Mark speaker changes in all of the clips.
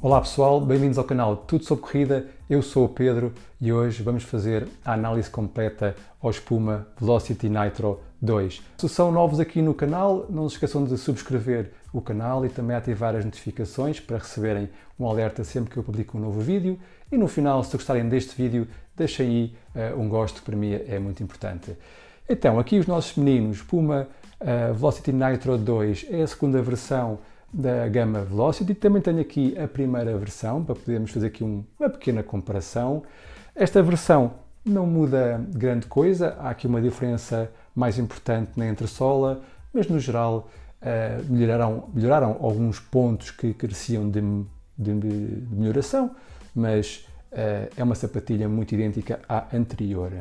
Speaker 1: Olá pessoal, bem-vindos ao canal Tudo sobre Corrida. Eu sou o Pedro e hoje vamos fazer a análise completa ao espuma Velocity Nitro 2. Se são novos aqui no canal, não se esqueçam de subscrever o canal e também ativar as notificações para receberem um alerta sempre que eu publico um novo vídeo. E no final, se gostarem deste vídeo, deixem aí uh, um gosto que para mim é muito importante. Então, aqui os nossos meninos, Puma uh, Velocity Nitro 2 é a segunda versão da gama Velocity. Também tenho aqui a primeira versão para podermos fazer aqui um, uma pequena comparação. Esta versão não muda grande coisa, há aqui uma diferença mais importante na entressola, mas no geral uh, melhoraram, melhoraram alguns pontos que careciam de, de, de melhoração, mas uh, é uma sapatilha muito idêntica à anterior.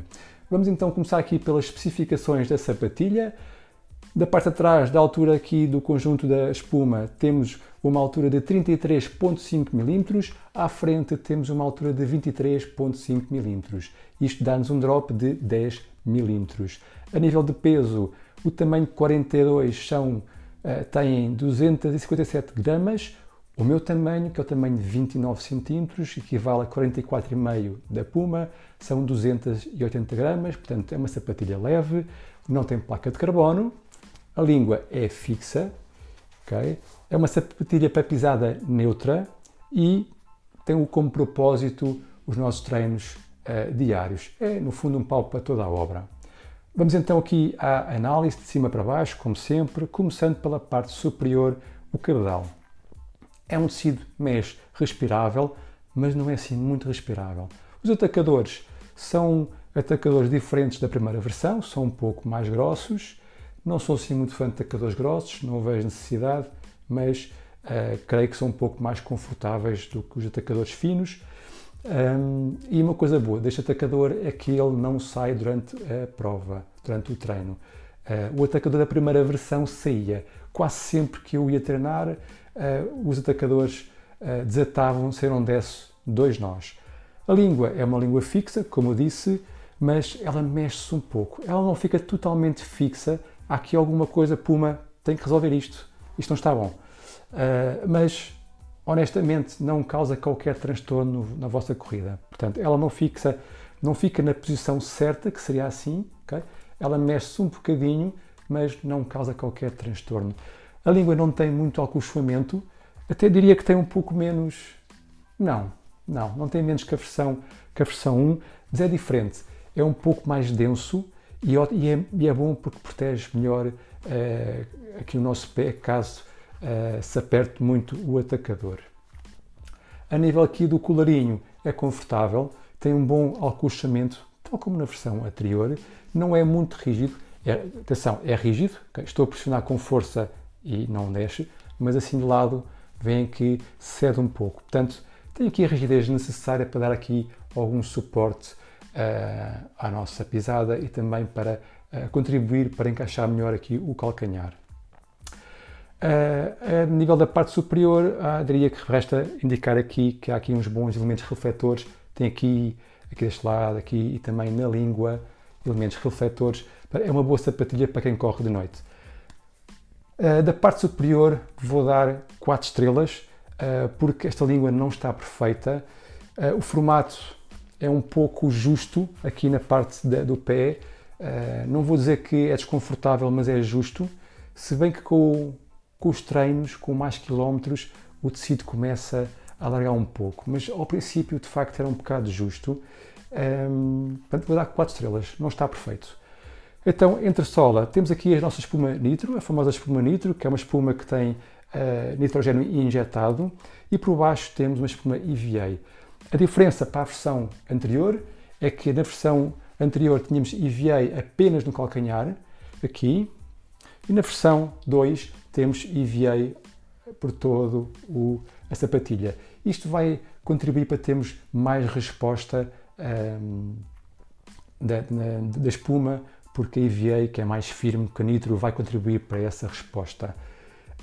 Speaker 1: Vamos então começar aqui pelas especificações da sapatilha. Da parte de trás, da altura aqui do conjunto da espuma, temos uma altura de 33.5 mm, à frente temos uma altura de 23.5 mm. Isto dá-nos um drop de 10 mm. A nível de peso, o tamanho 42 são, uh, têm 257 gramas, o meu tamanho, que é o tamanho de 29 cm, equivale a 44,5 da Puma, são 280 gramas, portanto é uma sapatilha leve, não tem placa de carbono, a língua é fixa, okay? é uma sapatilha para pisada neutra e tem como propósito os nossos treinos uh, diários. É, no fundo, um pau para toda a obra. Vamos então aqui à análise de cima para baixo, como sempre, começando pela parte superior, o cabedal. É um tecido mesh respirável, mas não é assim muito respirável. Os atacadores são atacadores diferentes da primeira versão, são um pouco mais grossos, não sou assim muito fã de tacadores grossos, não vejo necessidade, mas uh, creio que são um pouco mais confortáveis do que os atacadores finos. Um, e uma coisa boa deste atacador é que ele não sai durante a prova, durante o treino. Uh, o atacador da primeira versão saía. Quase sempre que eu ia treinar, uh, os atacadores desatavam se não desse dois nós. A língua é uma língua fixa, como eu disse, mas ela mexe-se um pouco. Ela não fica totalmente fixa, há aqui alguma coisa, Puma, tem que resolver isto, isto não está bom. Uh, mas, honestamente, não causa qualquer transtorno na vossa corrida. Portanto, ela não fixa, não fica na posição certa, que seria assim, okay? ela mexe-se um bocadinho, mas não causa qualquer transtorno. A língua não tem muito alcochoamento, até diria que tem um pouco menos. Não, não, não tem menos que a versão, que a versão 1, mas é diferente. É um pouco mais denso, e, é, e é bom porque protege melhor uh, aqui o nosso pé caso uh, se aperte muito o atacador. A nível aqui do colarinho é confortável, tem um bom alcochamento, tal como na versão anterior, não é muito rígido, é, atenção, é rígido, estou a pressionar com força e não desce, mas assim de lado vem que cede um pouco. Portanto, tem aqui a rigidez necessária para dar aqui algum suporte uh, à nossa pisada e também para uh, contribuir para encaixar melhor aqui o calcanhar. Uh, a nível da parte superior, uh, diria que resta indicar aqui que há aqui uns bons elementos refletores. Tem aqui, aqui deste lado, aqui e também na língua, elementos refletores. É uma boa sapatilha para quem corre de noite. Uh, da parte superior vou dar 4 estrelas, porque esta língua não está perfeita. o formato é um pouco justo aqui na parte do pé. Uh, não vou dizer que é desconfortável, mas é justo. Se bem que com, com os treinos, com mais quilómetros, o tecido começa a alargar um pouco. Mas ao princípio, de facto, era um bocado justo. Um, ehm, portanto, vou dar 4 estrelas. Não está perfeito. Então, entre sola, temos aqui a nossa espuma nitro, a famosa espuma nitro, que é uma espuma que tem uh, nitrogênio injetado, e por baixo temos uma espuma EVA. A diferença para a versão anterior é que na versão anterior tínhamos EVA apenas no calcanhar, aqui, e na versão 2 temos EVA por todo o, a sapatilha. Isto vai contribuir para termos mais resposta um, da, na, da, espuma, porque a EVA, que é mais firme que a nitro, vai contribuir para essa resposta.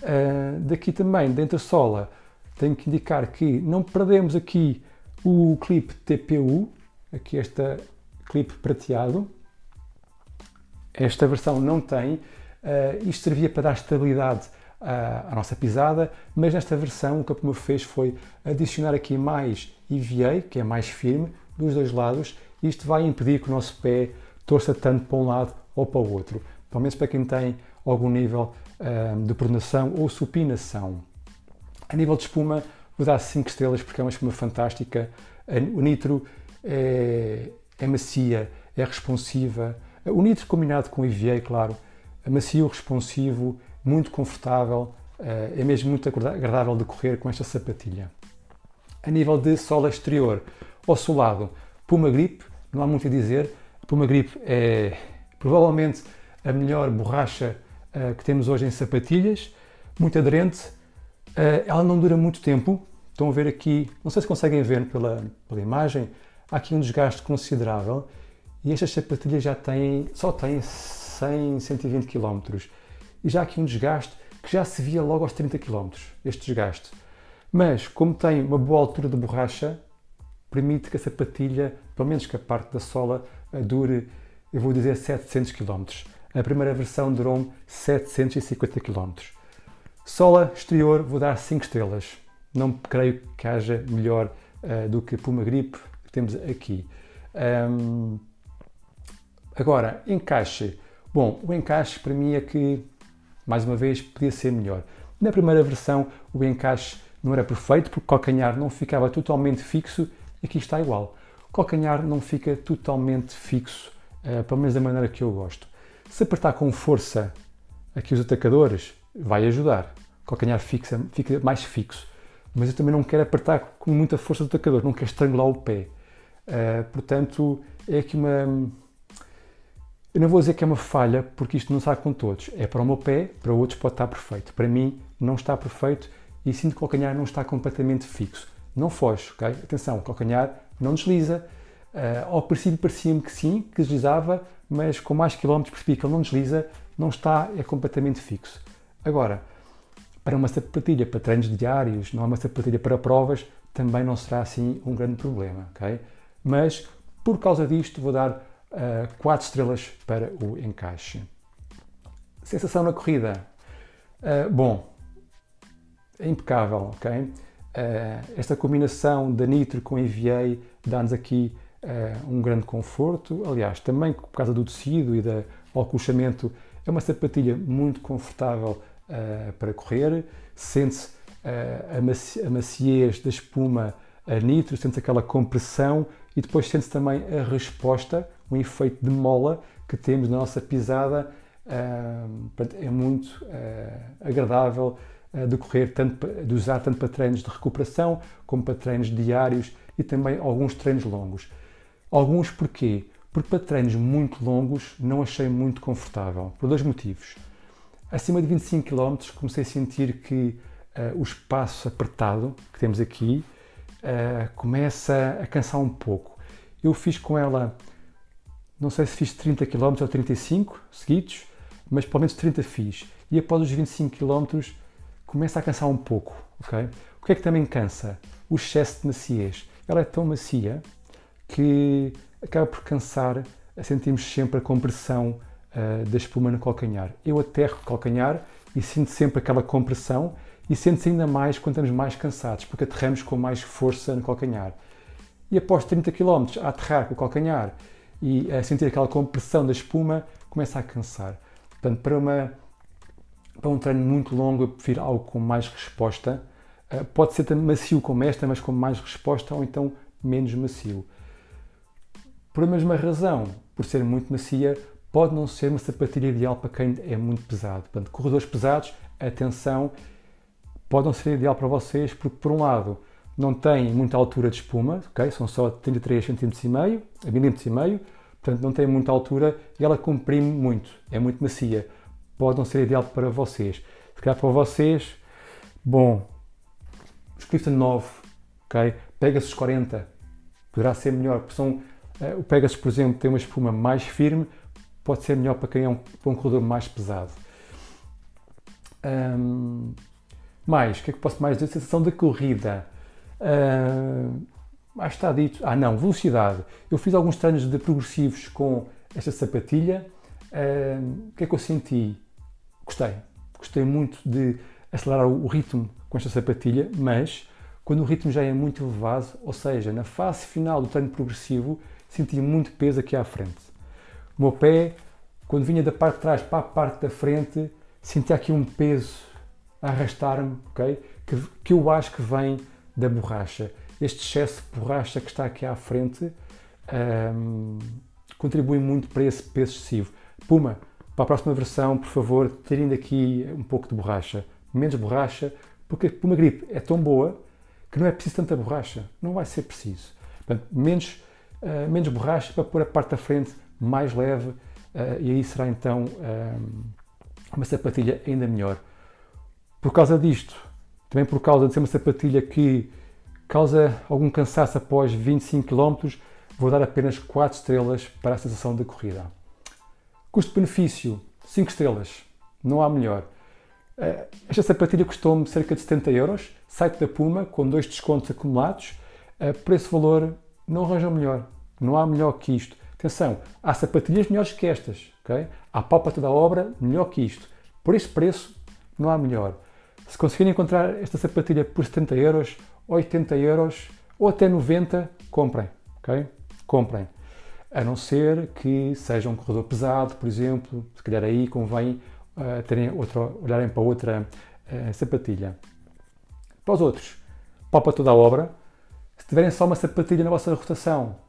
Speaker 1: Uh, daqui também, dentro da sola, tenho que indicar que não perdemos aqui o clipe TPU, aqui esta clipe prateado, esta versão não tem. Uh, isto servia para dar estabilidade à, à nossa pisada, mas nesta versão o que a Puma fez foi adicionar aqui mais EVA, que é mais firme, dos dois lados. Isto vai impedir que o nosso pé torça tanto para um lado ou para o outro, pelo menos para quem tem algum nível um, de pronação ou supinação. A nível de espuma, vou dar 5 estrelas porque é uma espuma fantástica. O nitro é, é macia, é responsiva. O nitro combinado com o EVA, claro, é macio, responsivo, muito confortável, é mesmo muito agradável de correr com esta sapatilha. A nível de sola exterior ou solado, Puma Grip, não há muito a dizer. Puma Grip é provavelmente a melhor borracha uh, que temos hoje em sapatilhas, muito aderente. Uh, ela não dura muito tempo. Estão a ver aqui, não sei se conseguem ver pela, pela imagem, há aqui um desgaste considerável e estas sapatilhas já têm, só têm 100, 120 km. E já há aqui um desgaste que já se via logo aos 30 km, este desgaste. Mas, como tem uma boa altura de borracha, permite que a sapatilha, pelo menos que a parte da sola, eh, dure, eu vou dizer, 700 km. A primeira versão durou 750 km. Sola exterior, vou dar 5 estrelas. Não creio que haja melhor uh, do que Puma Grip que temos aqui. Um, agora, encaixe. Bom, o encaixe para mim é que, mais uma vez, podia ser melhor. Na primeira versão, o encaixe não era perfeito porque o calcanhar não ficava totalmente fixo. Aqui está igual. O calcanhar não fica totalmente fixo, uh, pelo menos da maneira que eu gosto. Se apertar com força aqui os atacadores, vai ajudar. O calcanhar fixa, fica mais fixo. Mas eu também não quero apertar com muita força do atacador, não quero estrangular o pé. Uh, portanto, é aqui uma. Eu não vou dizer que é uma falha, porque isto não está com todos. É para o meu pé, para outros pode estar perfeito. Para mim, não está perfeito e sinto que o calcanhar não está completamente fixo. Não foge, ok? Atenção, o calcanhar não desliza. Uh, ao princípio parecia-me que sim, que deslizava, mas com mais quilómetros percebi que ele não desliza, não está, é completamente fixo. Agora, para uma sapatilha para treinos diários, não é uma sapatilha para provas, também não será assim um grande problema, ok? Mas, por causa disto, vou dar uh, eh, 4 estrelas para o encaixe. Sensação na corrida. Uh, bom, é impecável, ok? Uh, esta combinação da Nitro com EVA dá-nos aqui um grande conforto. Aliás, também por causa do tecido e do acolchamento, é uma sapatilha muito confortável uh, para correr. Sente-se uh, a, maci a, maciez da espuma a nitro, sente-se aquela compressão e depois sente-se também a resposta, um efeito de mola que temos na nossa pisada. é muito agradável de correr, tanto, de usar tanto para treinos de recuperação como para treinos diários e também alguns treinos longos. Alguns porquê? Porque para treinos muito longos não achei muito confortável, por dois motivos. Acima de 25 km comecei a sentir que uh, o espaço apertado que temos aqui uh, começa a cansar um pouco. Eu fiz com ela, não sei se fiz 30 km ou 35 seguidos, mas pelo menos 30 fiz. E após os 25 km começa a cansar um pouco, ok? O que é que também cansa? O excesso de maciez. Ela é tão macia que acaba por cansar, sentimos sempre a compressão uh, da espuma no calcanhar. Eu aterro o calcanhar e sinto sempre aquela compressão e sente-se ainda mais quando estamos mais cansados, porque aterramos com mais força no calcanhar. E após 30 km a aterrar com o calcanhar e a sentir aquela compressão da espuma, começa a cansar. Portanto, para, uma, para um treino muito longo, eu prefiro algo com mais resposta. Uh, pode ser macio como esta, mas com mais resposta, ou então menos macio. Por a mesma razão, por ser muito macia, pode não ser uma sapatilha ideal para quem é muito pesado. Portanto, corredores pesados, atenção, pode não ser ideal para vocês porque, por um lado, não tem muita altura de espuma, okay? são só 33 cm e meio, milímetros e meio, portanto não tem muita altura e ela comprime muito, é muito macia. Pode não ser ideal para vocês. Se calhar para vocês, bom, os Clifton 9, ok? Pega-se os 40, poderá ser melhor, porque são eh, o Pegasus, por exemplo, tem uma espuma mais firme, pode ser melhor para quem é um, um corredor mais pesado. Um, mais, o que é que posso mais dizer? Sensação da corrida. Uh, ah, está dito. Ah, não, velocidade. Eu fiz alguns treinos de progressivos com esta sapatilha. O que é que eu senti? Gostei. Gostei muito de acelerar o ritmo com esta sapatilha, mas quando o ritmo já é muito elevado, ou seja, na fase final do treino progressivo, sentia muito peso aqui à frente. O meu pé, quando vinha da parte de trás para a parte da frente, sentia aqui um peso a arrastar-me, ok? Que, que eu acho que vem da borracha. Este excesso de borracha que está aqui à frente um, contribui muito para esse peso excessivo. Puma, para a próxima versão, por favor, tirem daqui um pouco de borracha. Menos borracha, porque a Puma Grip é tão boa que não é preciso tanta borracha. Não vai ser preciso. Portanto, menos, uh, menos borracha para pôr a parte da frente mais leve uh, e aí será então uh, uma sapatilha ainda melhor. Por causa disto, também por causa de ser uma sapatilha que causa algum cansaço após 25 km, vou dar apenas 4 estrelas para a sensação da corrida. Custo-benefício, 5 estrelas. Não há melhor. Esta sapatilha custou-me cerca de 70 euros, site da Puma, com dois descontos acumulados. Por esse valor, não arranjam melhor. Não há melhor que isto. Atenção, há sapatilhas melhores que estas. Okay? Há pálpata da obra melhor que isto. Por este preço, não há melhor. Se conseguirem encontrar esta sapatilha por 70 euros, 80 euros ou até 90, comprem. Okay? Comprem. A não ser que seja um corredor pesado, por exemplo, se calhar aí convém uh, terem outro, olharem para outra uh, sapatilha. Para os outros, para toda a obra. Se tiverem só uma sapatilha na vossa rotação,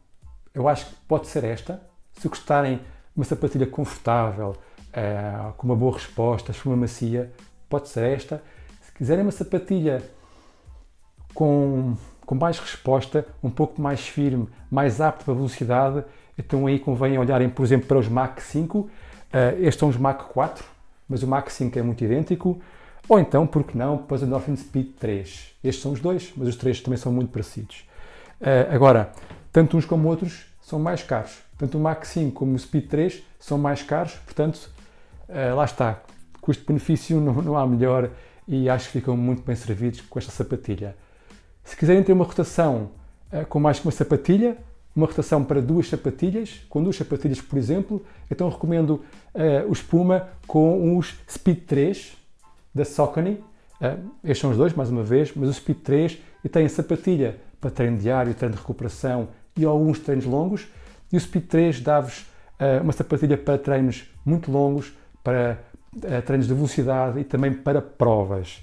Speaker 1: eu acho que pode ser esta. Se gostarem de uma sapatilha confortável, uh, com uma boa resposta, espuma macia, pode ser esta. Se quiserem uma sapatilha com, com mais resposta, um pouco mais firme, mais apto para velocidade, então aí convém olharem, por exemplo, para os Mach 5. Uh, estes são os Mach 4, mas o Mach 5 é muito idêntico. Ou então, por que não, para os Endorphin Speed 3. Estes são os dois, mas os três também são muito parecidos. Uh, agora, tanto uns como outros são mais caros. Tanto o Mach 5 como o Speed 3 são mais caros, portanto, uh, lá está. Custo-benefício não, não há melhor e acho que ficam muito bem servidos com esta sapatilha. Se quiserem ter uma rotação uh, com mais que uma sapatilha, uma rotação para duas sapatilhas, com duas sapatilhas, por exemplo, então recomendo uh, o Espuma com os Speed 3 da Saucony. Uh, estes são os dois, mais uma vez, mas o Speed 3 e tem a sapatilha para treino diário, treino de recuperação e alguns treinos longos. E o Speed 3 dá-vos uh, uma sapatilha para treinos muito longos, para uh, treinos de velocidade e também para provas.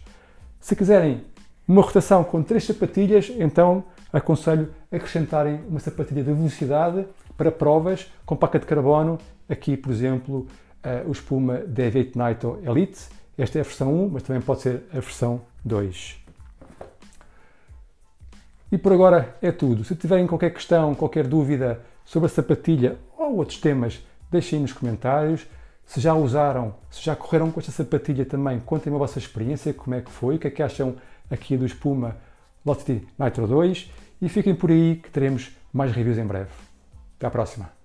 Speaker 1: Se quiserem uma rotação com três sapatilhas, então aconselho acrescentarem uma sapatilha de velocidade para provas com placa de carbono. Aqui, por exemplo, uh, o Espuma D8 Nitro Elite. Esta é a versão 1, mas também pode ser a versão 2. E por agora é tudo. Se tiverem qualquer questão, qualquer dúvida sobre a sapatilha ou outros temas, deixem nos comentários. Se já usaram, se já correram com esta sapatilha também, contem-me a vossa experiência, como é que foi, o que é que acham aqui do Espuma Velocity Nitro 2 e fiquem por aí que teremos mais reviews em breve. Até à próxima!